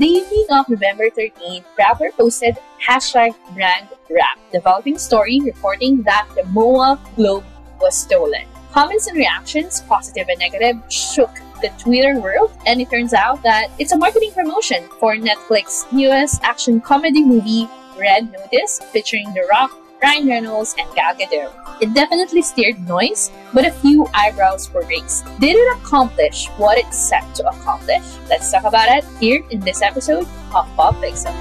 The evening of November 13, Rappler posted hashtag brand rap, developing story reporting that the MOA Globe was stolen. Comments and reactions, positive and negative, shook the Twitter world, and it turns out that it's a marketing promotion for Netflix's newest action comedy movie Red Notice featuring The Rock, Ryan Reynolds, and Gal Gadot. It definitely stirred noise, but a few eyebrows were raised. Did it accomplish what it set to accomplish? Let's talk about it here in this episode of Pop Pixel.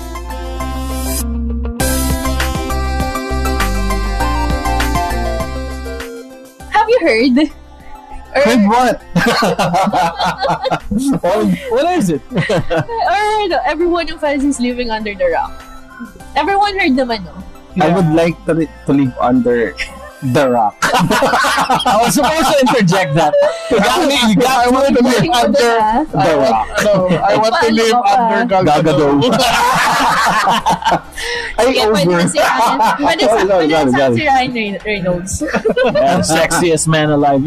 Have you heard? Or, Heard what? What is it? or everyone of us is living under the rock. Everyone heard naman, no? I would like to, to live under the rock. I was supposed to interject that. You got me. You got I want to live under the the rock. No, I want to live under Gal Gal Gadot. Ay, Kaya pwede over. na si Ryan. Pwede sa, pwede si Ryan Reynolds. Yeah, sexiest man alive.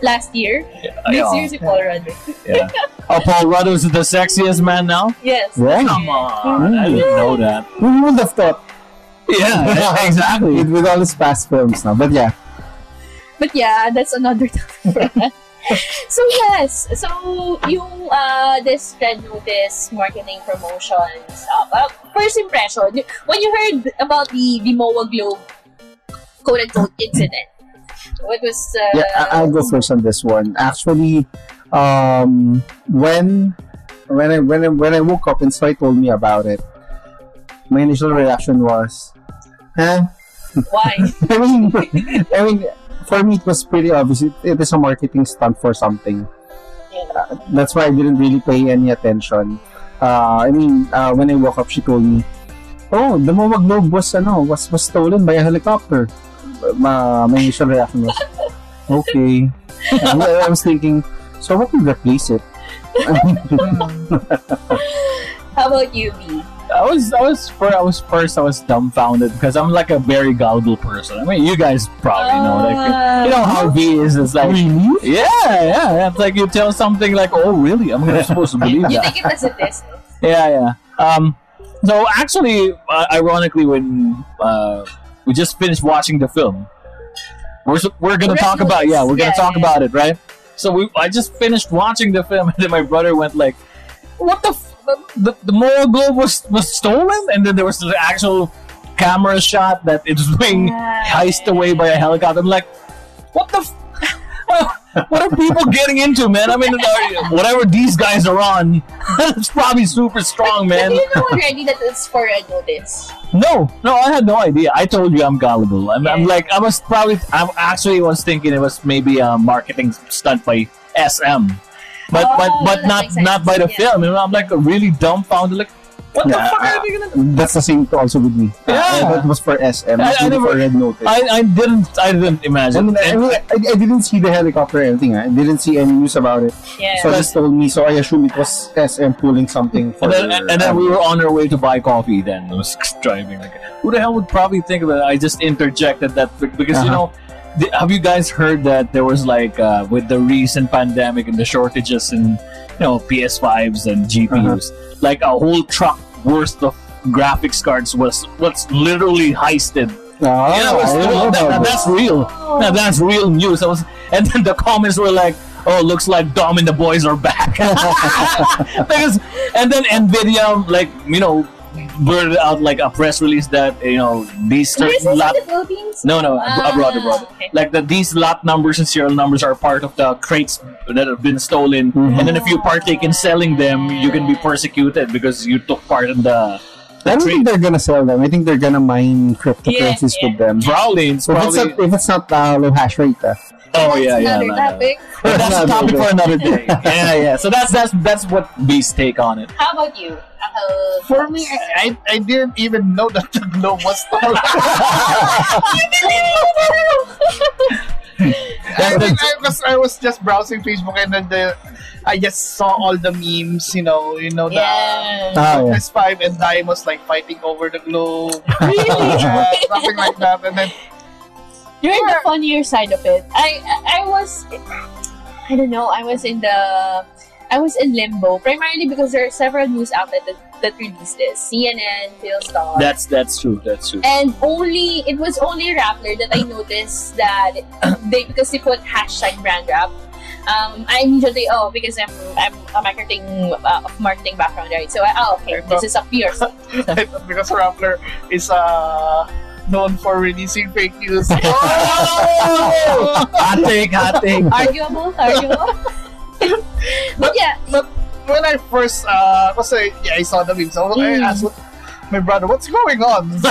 Last year. This Yeah. year si Paul Rudd. Yeah. Oh, Paul Rudd is the sexiest man now? Yes. Right. Come on. Mm. I didn't know that. Who would have thought? Yeah, exactly. With, with all his past films now. But yeah. But yeah, that's another topic. so yes, so yung uh, this Red Notice marketing promotions, uh, well, first impression, when you heard about the, the MOA Globe quote-unquote incident, what was... Uh, Yeah, I- I'll go first on this one. Actually, um, when when I when I, when I woke up and Soy told me about it, my initial reaction was, "Huh?" Why? I mean, I mean, for me it was pretty obvious. It, it is a marketing stunt for something. Uh, that's why I didn't really pay any attention. Uh, I mean, uh, when I woke up, she told me, "Oh, the MOA Globe was ano was was stolen by a helicopter." Ma, my initial reaction was, "Okay." And I was thinking, so what would replace it? How about you, B? I was, I was, for, I was first, I was dumbfounded because I'm like a very gullible person. I mean, you guys probably know, like, you know how Vii is. It's like, Really? yeah, yeah, yeah. It's like you tell something like, oh, really? I'm gonna supposed to believe You that. take it as a test. Yeah, yeah. Um, so actually, uh, ironically, when uh, we just finished watching the film, we're we're gonna Red talk about Notice. yeah, we're gonna Yeah, talk yeah. about it, right? So we I just finished watching the film, and then my brother went like, "What the f- the the Moro Globe was was stolen?" And then there was the actual camera shot that it's being Yeah. heist away by a helicopter. I'm like, "What the." F- what are people getting into, man? I mean, uh, whatever these guys are on, it's probably super strong, But man. do you know already that it's for Red Notice? No, no, I had no idea. I told you I'm gullible. I'm, I'm like, I was probably, I actually was thinking it was maybe a marketing stunt by SM, but Oh, but but not makes not by the Yeah. film. And I'm like really dumbfounded. Like, what Yeah, the fuck uh, are they gonna do? That's the same to also with me. Yeah. I thought it was for SM, I- I never- for Red Notice. I, I didn't I didn't imagine. I, mean, I, I didn't see the helicopter or anything. I didn't see any news about it. Yeah. So just told me, so I assume it was SM pulling something for and then, and then we were on our way to buy coffee. Then I was driving. Like, who the hell would probably think of it? I just interjected that because you Uh-huh. know, the, have you guys heard that there was like uh, with the recent pandemic and the shortages in you know PS5s and GPUs, like a whole truck worth of graphics cards was was literally heisted. Oh, Yeah, was- I didn't that- that's real. Now, that's real news. I was, and then the comments were like, "Oh, looks like Dom and the boys are back." because, and then Nvidia, like you know, blurted out like a press release that you know these certain lot. in the Philippines? No, no, ab- Ah, abroad, abroad. okay. Like that, these lot numbers and serial numbers are part of the crates that have been stolen. Mhm. And then if you partake in selling them, you can be persecuted because you took part in the. I don't think they're gonna sell them. I think they're gonna mine cryptocurrencies Yeah, with them. Probably, it's If it's probably. not, if it's not uh, low hash rate, uh, oh That's yeah, yeah. another no, no. topic. But that's a topic for another day. yeah, yeah. So that's that's that's what B's take on it. How about you? Uh, For me, I, I, I didn't even know that the globe was stolen. I, think I was I was just browsing Facebook and then the I just saw all the memes, you know, you know the yeah. ah, yeah. PS5 and Dimos like fighting over the globe, Really? yeah, something like that, and then You're in the funnier side of it. I I was I don't know. I was in the I was in limbo, primarily because there are several news outlets that, that released this. CNN, Philstar. That's that's true. That's true. and only it was only Rappler that I noticed that they because they put hashtag brand rap. Um, I immediately oh because I'm I'm a marketing uh, marketing background right so I, oh okay this is a pure because Rappler is uh, known for releasing fake news. Oh! hot take, hot take. arguable arguable but yeah But when I first, uh, kasi yeah, I saw the meme, so Mm. I asked what, my brother, what's going on? So,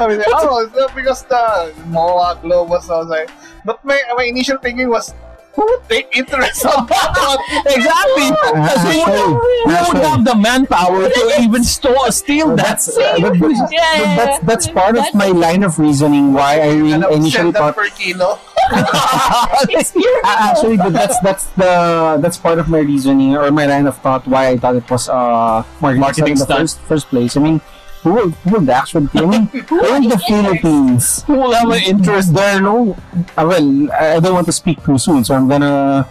sabi niya, oh, it's not because the MOA Globus, I was like, but my, my initial thinking was, who would take interest on that one? exactly. Actually, Who would actually, have the manpower to even store steal that? that's, uh, that- that- Yeah. that's that's part of my line of reasoning why I re- initially thought per kilo. it's pure Uh, actually, but that's that's the that's part of my reasoning or my line of thought why I thought it was uh marketing, Marketing stunt in the first first place. I mean, who would who would actually? I mean, we're in the Philippines. Who will have an interest? There no. Uh, well, I I don't want to speak too soon, so I'm gonna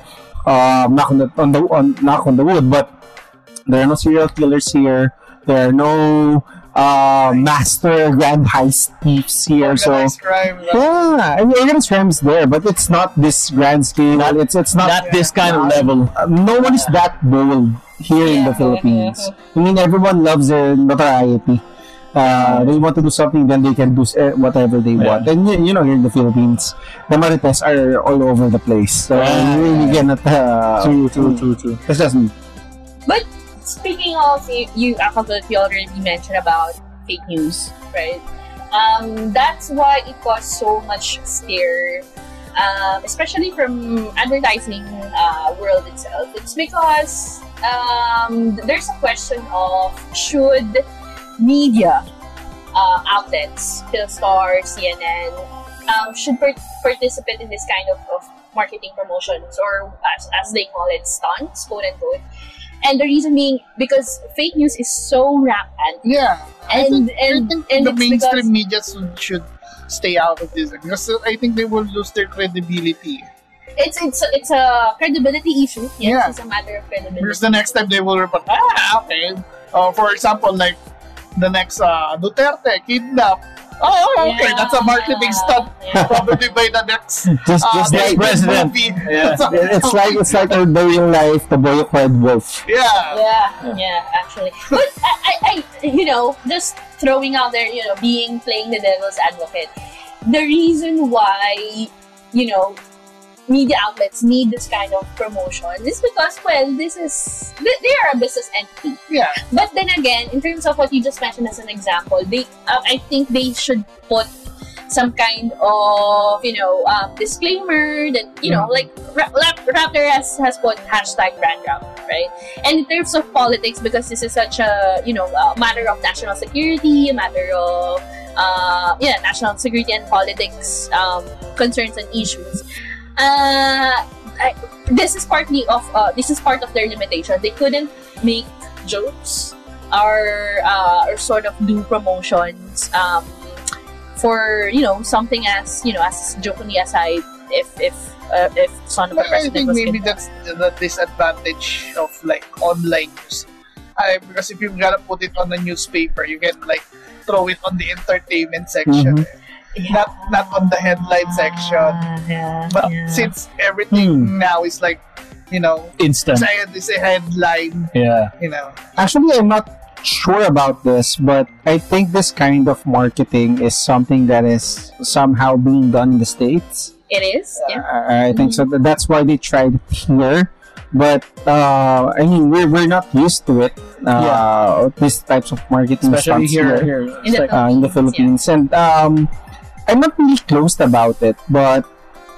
uh, knock on the on the on, knock on the wood. But there are no serial killers here. There are no uh, master grand heist thieves here. So. Organized crime. right? Yeah, I mean, organized crime is there, but it's not this grand scale. Not- it's it's not. Not this kind of level. uh, no one is that bold here in the Yeah. Philippines. I mean, everyone loves their notoriety. Uh, they want to do something, then they can do uh, whatever they Yeah. want. And you, you know, here in the Philippines, the marites are all over the place. So Yeah. you really cannot. Uh, True, true, true, true. It's just me. But speaking of you, you Alphabet, you already mentioned about fake news, right? Um, that's why it caused so much stir, um, especially from advertising uh, world itself. It's because um, there's a question of should media uh, outlets, Philstar, CNN, um, should par- participate in this kind of, of marketing promotions or as, as they call it stunts quote unquote and the reason being because fake news is so rampant Yeah. And and, think and the mainstream media should, should stay out of this because I think they will lose their credibility. it's it's it's a credibility issue yes Yeah. it's a matter of credibility Because the next time they will report, ah, okay. Uh, for example, like the next uh, Duterte kidnap. Oh, okay, Yeah. that's a marketing stunt. Yeah. Probably by the next Just uh, like president. movie. Yeah. it's like it's like the daily life, the boy who cried wolf. yeah. yeah, yeah, actually. But I, I, I, you know, just throwing out there, you know, being playing the devil's advocate. The reason why, you know, media outlets need this kind of promotion is because, well, this is they are a business entity. Yeah. But then again, in terms of what you just mentioned as an example, they, uh, I think they should put some kind of you know um, disclaimer that you know like Ra- Ra- Rappler has has put hashtag brand rap right and in terms of politics because this is such a you know a matter of national security a matter of uh, yeah national security and politics um, concerns and issues uh, I, this is partly of uh, this is part of their limitation they couldn't make jokes or uh, or sort of do promotions um, for you know something as you know as jokingly aside if if uh, if son of a Well, I think was maybe kidnapped. that's the disadvantage of like online news. I, because if you've gotta put it on a newspaper, you can like throw it on the entertainment section, not not on the headline section. Ah, yeah, But yeah. since everything now is like, you know, Instant. say it's a headline, Yeah. you know. Actually, I'm not sure about this, but I think this kind of marketing is something that is somehow being done in the States. it is yeah I I think so. That's why they tried it here. But, uh, I mean, we're, we're not used to it. Uh, These types of marketing Especially stunts here. Here. In the like, uh, in the Philippines. And um, I'm not really closed about it, but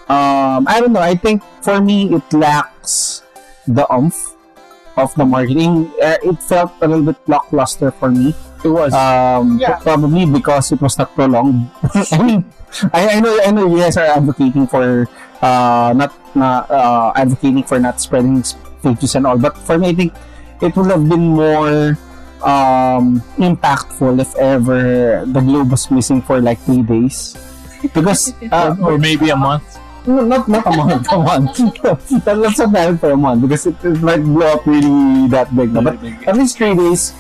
um, I don't know. I think for me, it lacks the umph of the marketing. Uh, it felt a little bit lackluster for me. it was. Um, Yeah. probably because it was not prolonged. I mean, I, I know I know you guys are advocating for uh, not not uh, advocating for not spreading fake news and all, but for me, I think it would have been more um, impactful if ever the globe was missing for like three days. Because uh, or maybe a month. No, not not a month, a month. That's not valid for a month because it, it might blow up really that big. no? But at least three days,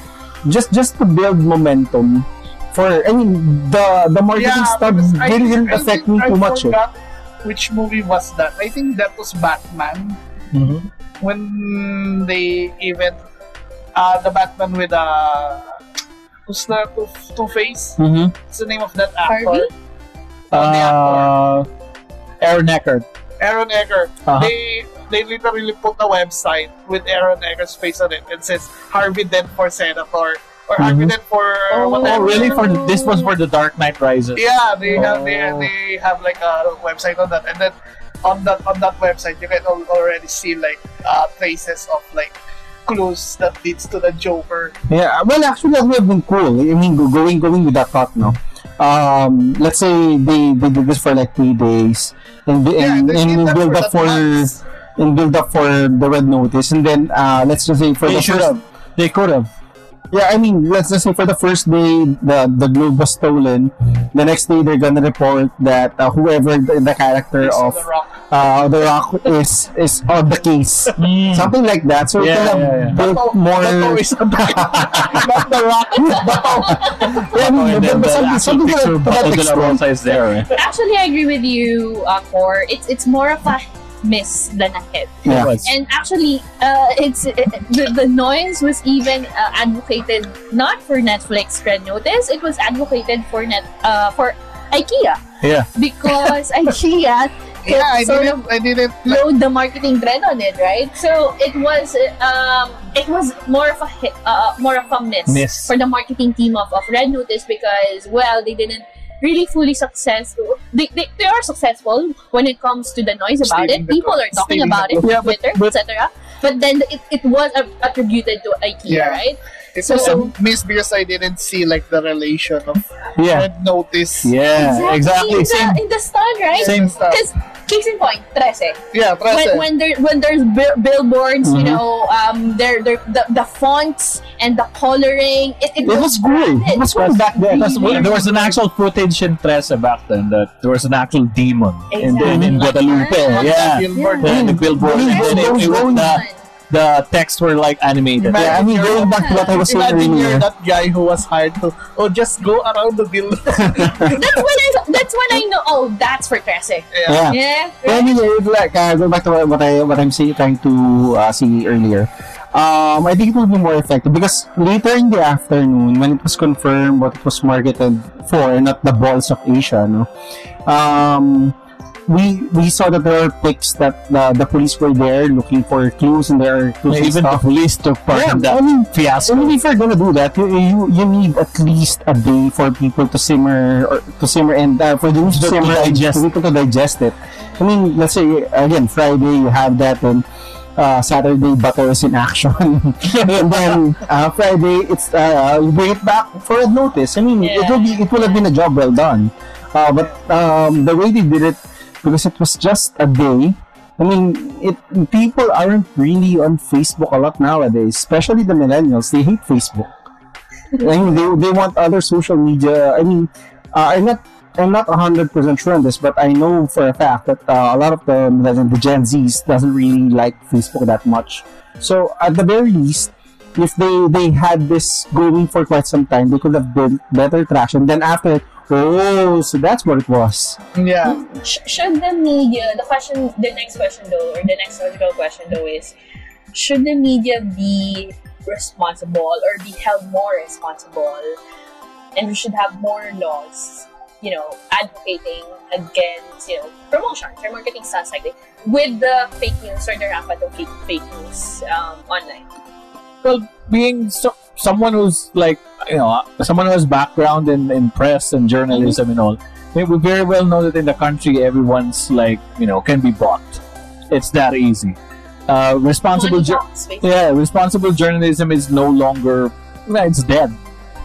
just just to build momentum. For I mean, the the marketing stuff really didn't I affect think me I too much. eh. Which movie was that? I think that was Batman. Mhm. When they even uh the Batman with uh who's the Two, Two Face? Mhm. What's the name of that actor? Harvey? Oh, the actor. Uh, Aaron Eckhart. Aaron Eggert. Uh-huh. They they literally put a website with Aaron Eggert's face on it and says Harvey Dent for senator or Harvey Dent for Oh, Oh, really? For this was for the Dark Knight Rises. Yeah, they have they, Oh. they have like a website on that, and then on that on that website you can already see like uh, traces of like clues that leads to the Joker. Yeah, well, actually, that would have been cool. I mean, going going with that thought, no. Um, let's say they, they did this for like three days, and and, they and build for up for months. and build up for the red notice, and then uh, let's just say for They the should first, have. They could have. yeah, I mean, let's just say for the first day the the globe was stolen. The next day they're gonna report that uh, whoever the, the character Face of the Rock. Uh, the Rock is is on the case, something like that. So Yeah, it could yeah, yeah. built Bato- more. Bato is on the not the Rock. Bato. Yeah, I mean, and then the something, actual picture that, of to that Bato de la. Rosa is there. Eh? Actually, I agree with you, uh, Kor. It's it's more of a miss than a hit. Yeah. And actually, uh, it's it, the, the noise was even uh, advocated not for Netflix Red Notice. It was advocated for net uh, for IKEA Yeah. because IKEA Yeah, I sort didn't. I didn't. Load the marketing trend on it, right? So it was um, it was more of a hit, uh, more of a miss, Miss. for the marketing team of, of Red Notice because well they didn't really fully successful. They, they, they are successful when it comes to the noise about Stealing it. People clo- are talking about it on Yeah, Twitter, etc. But then it, it was attributed to IKEA, Yeah. right? It So- was a miss because I didn't see like the relation of Yeah. Red Notice. Yeah. Exactly. In the, Same. in the stand, right? Same. Because case in point, 13. Yeah, when, present. when there when there's billboards, you Mhm. know, um, they're, they're, the the fonts and the coloring, it, it, It was cool. branded. It was cool back then. Because there was an actual footage in Trese back then that there was an actual demon in, in, in Exactly. Guadalupe. Yeah. Billboard. The, the billboard. Yeah. And then it, it, was the, the texts were like animated. Yeah, I mean, going back to what I was saying Imagine you're earlier. that guy who was hired to, oh, just go around the building. That's when I that's when I know. Oh, that's for Trese. Yeah. Yeah. Yeah, I mean, like, uh, going back to what, what I what I'm saying, trying to uh, see earlier. Um, I think it will be more effective because later in the afternoon, when it was confirmed what it was marketed for, not the balls of Asia, no, um, we we saw that there are pics that the, the police were there looking for clues and there are clues and Even the police took part Yeah, in that I mean, fiasco. I mean, if you're gonna do that, you, you you need at least a day for people to simmer or to simmer and uh, for the news to To- to simmer and digest. for people to digest it. I mean, let's say again Friday you have that and uh, Saturday butter is in action, and then uh, Friday it's uh, you bring it back for a notice. I mean, it will be it will have been a job well done, uh, but um, the way they did it because it was just a day. I mean, it people aren't really on Facebook a lot nowadays, especially the millennials. They hate Facebook. I mean, they, they want other social media. I mean, uh, I'm not I'm not hundred percent sure on this, but I know for a fact that uh, a lot of the the Gen Zs doesn't really like Facebook that much. So at the very least, if they they had this going for quite some time, they could have built better traction. Then after, oh, so that's what it was. yeah. Sh- should the media? The question, the next question though, or the next logical question though is, should the media be responsible or be held more responsible, and we should have more laws, you know, advocating against you know promotions or marketing stunts like this with the fake news or the rampant of fake, fake news um, online. well, being so, someone who's like, you know, someone who has background in, in press and journalism and all, we we very well know that in the country, everyone's like, you know, can be bought. It's that easy. Uh, responsible, jour- yeah, responsible journalism is no longer, well, it's dead.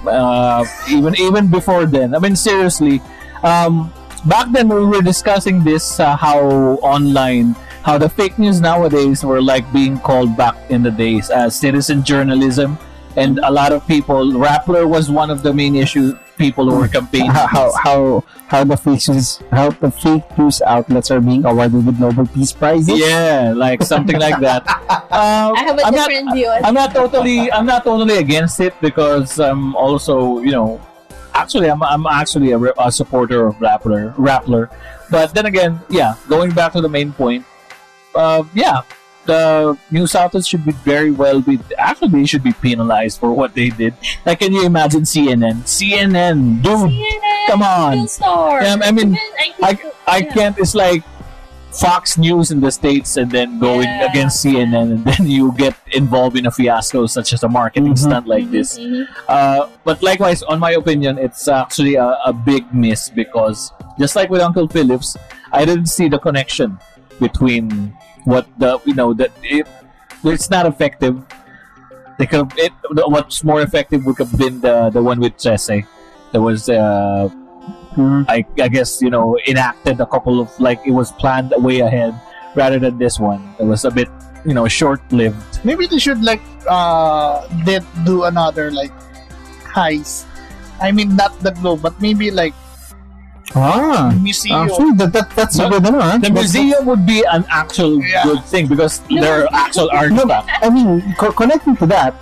Uh, even even before then, I mean, seriously, um, back then we were discussing this uh, how online how the fake news nowadays were like being called back in the days as citizen journalism and a lot of people rappler was one of the main issue people who were campaigning. how, how how how the fake news how the fake news outlets are being awarded with Nobel Peace Prizes. yeah, like something like that. Um, I have a I'm not, different view. on I'm not totally I'm not totally against it because I'm also you know actually I'm, I'm actually a, a supporter of Rappler Rappler but then again yeah going back to the main point uh, yeah the news outlets should be very well be actually they should be penalized for what they did like can you imagine CNN CNN dude CNN, come on. Yeah, I mean, Even, I, think- I yeah. can't it's like Fox News in the States and then going Yeah. against CNN and then you get involved in a fiasco such as a marketing Mhm. stunt like this. mhm. Uh, but likewise, on my opinion, it's actually a, a big miss because just like with Uncle Phillips, I didn't see the connection between what the you know that it, it's not effective. They could it what's more effective would have been the the one with Jesse. There was uh, Mhm. I I guess you know enacted a couple of like it was planned way ahead rather than this one. It was a bit you know short lived. Maybe they should like uh did do another like heist. I mean not the globe, but maybe like Ah, museum. actually, that, that that's a No, good ano, ah. The That's- museum would be an actual Yeah. good thing because No, there are but- actual No, artifacts. I mean, co- connecting to that,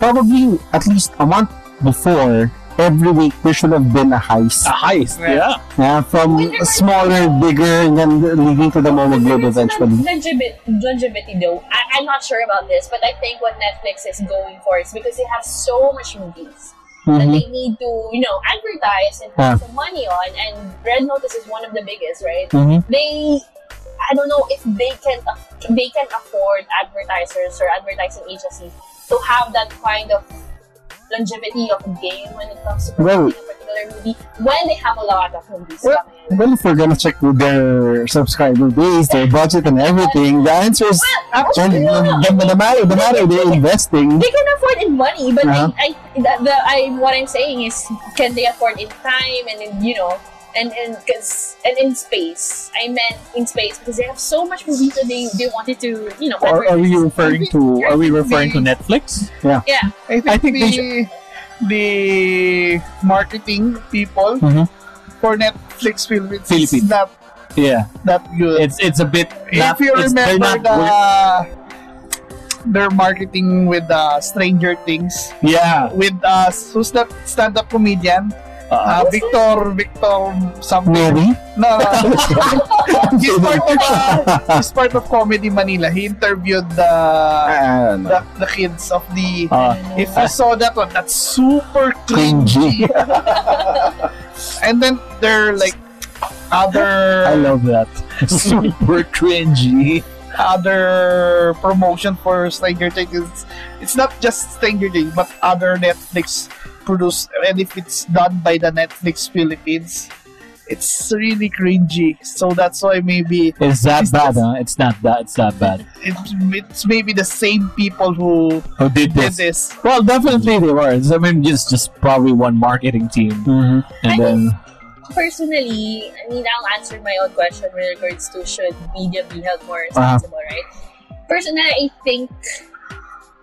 probably at least a month before, every week there should have been a heist. A heist, Yeah. yeah. Yeah, from Wait, there- smaller, bigger, and then leading to the Momo Globe eventually. Longevity, longevity though, I, I'm not sure about this, but I think what Netflix is going for is because they have so much movies that Mhm. they need to, you know, advertise and Yeah. put some money on. And Red Notice is one of the biggest, right? Mhm. They, I don't know if they can they can afford advertisers or advertising agencies to have that kind of longevity of a game when it comes to Well- a particular movie when they have a lot of movies Well- coming. Well, if we're gonna check with their subscriber base, their budget, and everything, the answer is Well, and the, the matter, the matter they're investing. they can afford in money, but Uh-huh. I, I, the, the, I, what I'm saying is, can they afford in time and in, you know, and and because and in space. I meant in space because they have so much movies that they they wanted to, you know. Or are we referring to are we referring to Netflix? Yeah, I think, I think they the, the marketing people Mhm. for Netflix Philippines, Philippines. is not Yeah. that good. It's it's a bit not, if you remember not the work- their marketing with uh, Stranger Things Yeah. with uh, who's that stand-up comedian Uh, uh, Victor Victor something Maybe. no, no. he's part of uh, he's part of Comedy Manila he interviewed the the, the kids of the uh, if you saw that one that's super cringy and then they're like other I love that. Super cringy. other promotion for Stranger Things. It's, it's not just Stranger Things, but other Netflix produced, and if it's done by the Netflix Philippines, it's really cringy. So that's why maybe It's that It's bad, just- huh? It's not that. It's that bad. it's, it's maybe the same people who Who did did this? this. Well, definitely they were. I mean, just just probably one marketing team, Mhm. and I then personally, I mean, I'll answer my own question with regards to should media be held more Uh-huh. responsible, right? Personally, I think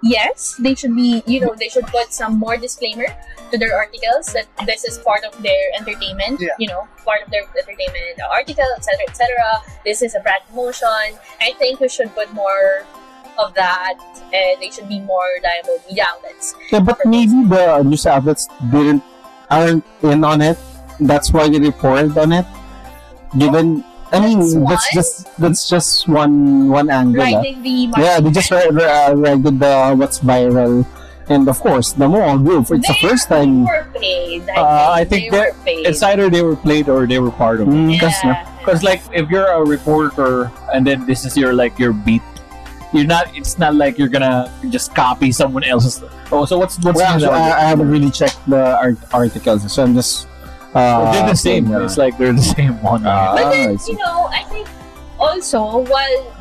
yes, they should be. You know, they should put some more disclaimer to their articles that this is part of their entertainment. Yeah. You know, part of their entertainment article, etc., etc. This is a brand promotion. I think we should put more of that, and they should be more reliable media outlets. Yeah, but maybe the news outlets didn't aren't in on it. That's why they reported on it. Given, I mean, That's that's just that's just one one angle. ah. Writing the Yeah, they just read uh, read the what's viral, and of course the mall group. It's the first time. They were paid. I Uh, I think, think they were paid. it's either they were played or they were part of it. Mm, yeah. Because Because like if you're a reporter and then this is your like your beat, you're not. It's not like you're gonna just copy someone else's. Oh, so what's what's well, actually, I, I haven't really checked the art- articles, so I'm just. Uh, they're the same. yeah. It's like they're the same one. Ah, But then, you know, I think also while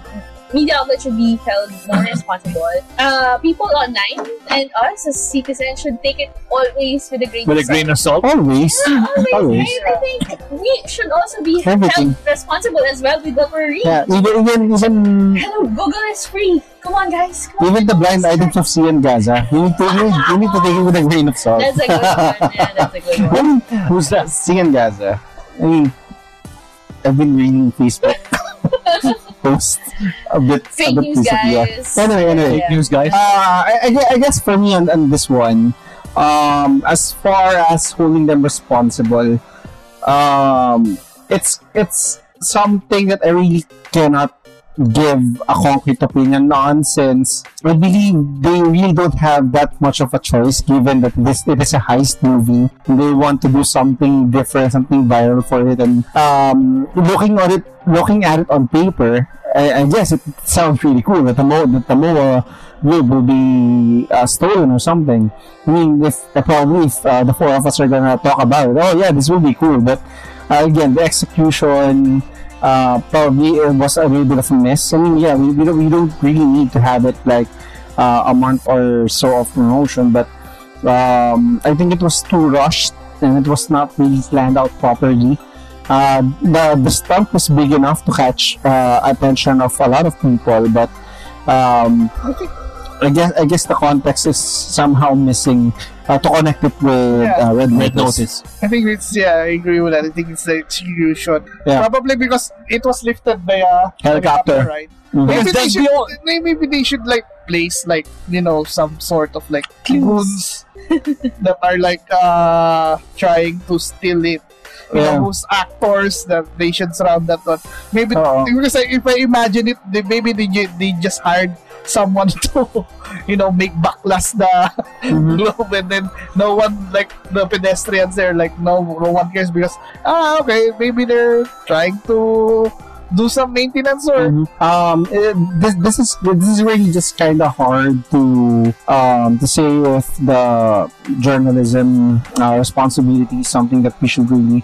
media outlets should be held more responsible. Uh, people online and us as citizens should take it always with a grain of salt. With a of grain of salt. Always. Yeah, always. Always. I, I think we should also be Everything. held responsible as well with what we're reading. Yeah, even even even Hello, Google is free. Come on, guys. Come on, even the blind is items of Sea and Gaza, you need to you need, you need to take it with a grain of salt. That's a good one. Yeah, that's a good one. Who's that? Sea and Gaza. I mean, I've been reading Facebook posts a bit. Fake a bit news, recently, yeah. guys. Anyway, anyway. Yeah. News guys. Uh, I, I I guess for me on, on this one, um, as far as holding them responsible, um, it's it's something that I really cannot give a concrete opinion on since I believe they really don't have that much of a choice given that this it is a heist movie they want to do something different, something viral for it and um, looking at it looking at it on paper I, I guess it sounds really cool that the Mo that the MOA will be uh, stolen or something. I mean, if uh, probably if uh, the four of us are gonna talk about it, oh yeah, this will be cool. But uh, again, the execution uh, probably it was a little bit of a mess. I mean, yeah, we, we, don't, we don't really need to have it like uh, a month or so of promotion, but um, I think it was too rushed and it was not really planned out properly. Uh, the the stunt was big enough to catch uh, attention of a lot of people, but um, I guess I guess the context is somehow missing uh, to connect it with Yeah. uh, Red, Red Notice. notice. I think it's yeah, I agree with that. I think it's the execution. Yeah. Probably because it was lifted by a Helicopter. right? Mhm. Maybe they should the maybe they should like place like you know some sort of like clues that are like uh trying to steal it. You Yeah. know, who's actors that they should surround that one. Maybe Oo. because I, if I imagine it, they, maybe they they just hired someone to you know make backlash the Mhm. globe and then no one like the pedestrians there like no no one cares because ah okay maybe they're trying to do some maintenance or Mhm. Um, eh, this, this is this is really just kind of hard to um, to say if the journalism uh, responsibility is something that we should really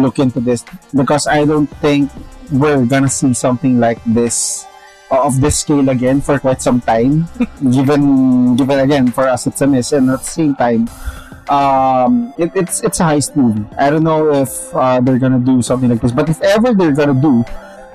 look into this because I don't think we're gonna see something like this of this scale again for quite some time. given given again for us it's a miss and at the same time um it, it's it's a heist movie i don't know if uh, they're gonna do something like this but if ever they're gonna do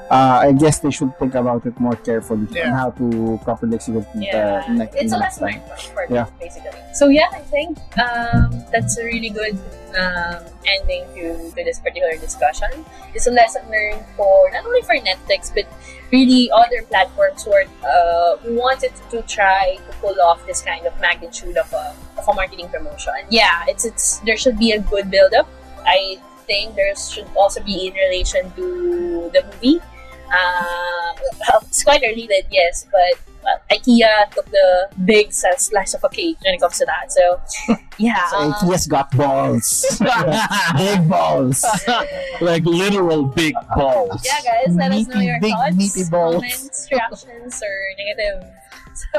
uh, I guess they should think about it more carefully Yeah. on how to properly execute it Yeah, uh, next, it's a lesson time. learned for Yeah. basically. So yeah, I think um, that's a really good um, ending to, to this particular discussion. It's a lesson learned for not only for Netflix but really other platforms who are uh, who wanted to try to pull off this kind of magnitude of a, of a marketing promotion. Yeah, it's it's there should be a good build up. I think there should also be in relation to the movie. Uh, well, it's quite related, yes, but well, IKEA took the big sa- slice of a cake when it comes to that. So, yeah. So um, IKEA's got balls. Big balls. like literal big balls. yeah, guys, let us know your big, thoughts, comments, reactions, or negative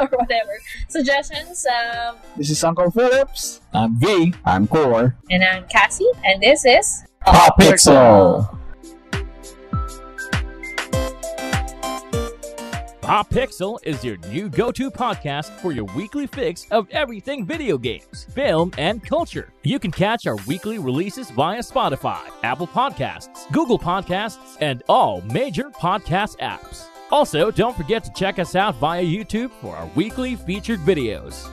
or whatever suggestions. Um, this is Uncle Phillips. I'm Vii. I'm Kor. and I'm Cassie, and this is Pop Pixel. Pop Pixel is your new go to podcast for your weekly fix of everything video games, film, and culture. You can catch our weekly releases via Spotify, Apple Podcasts, Google Podcasts, and all major podcast apps. Also, don't forget to check us out via YouTube for our weekly featured videos.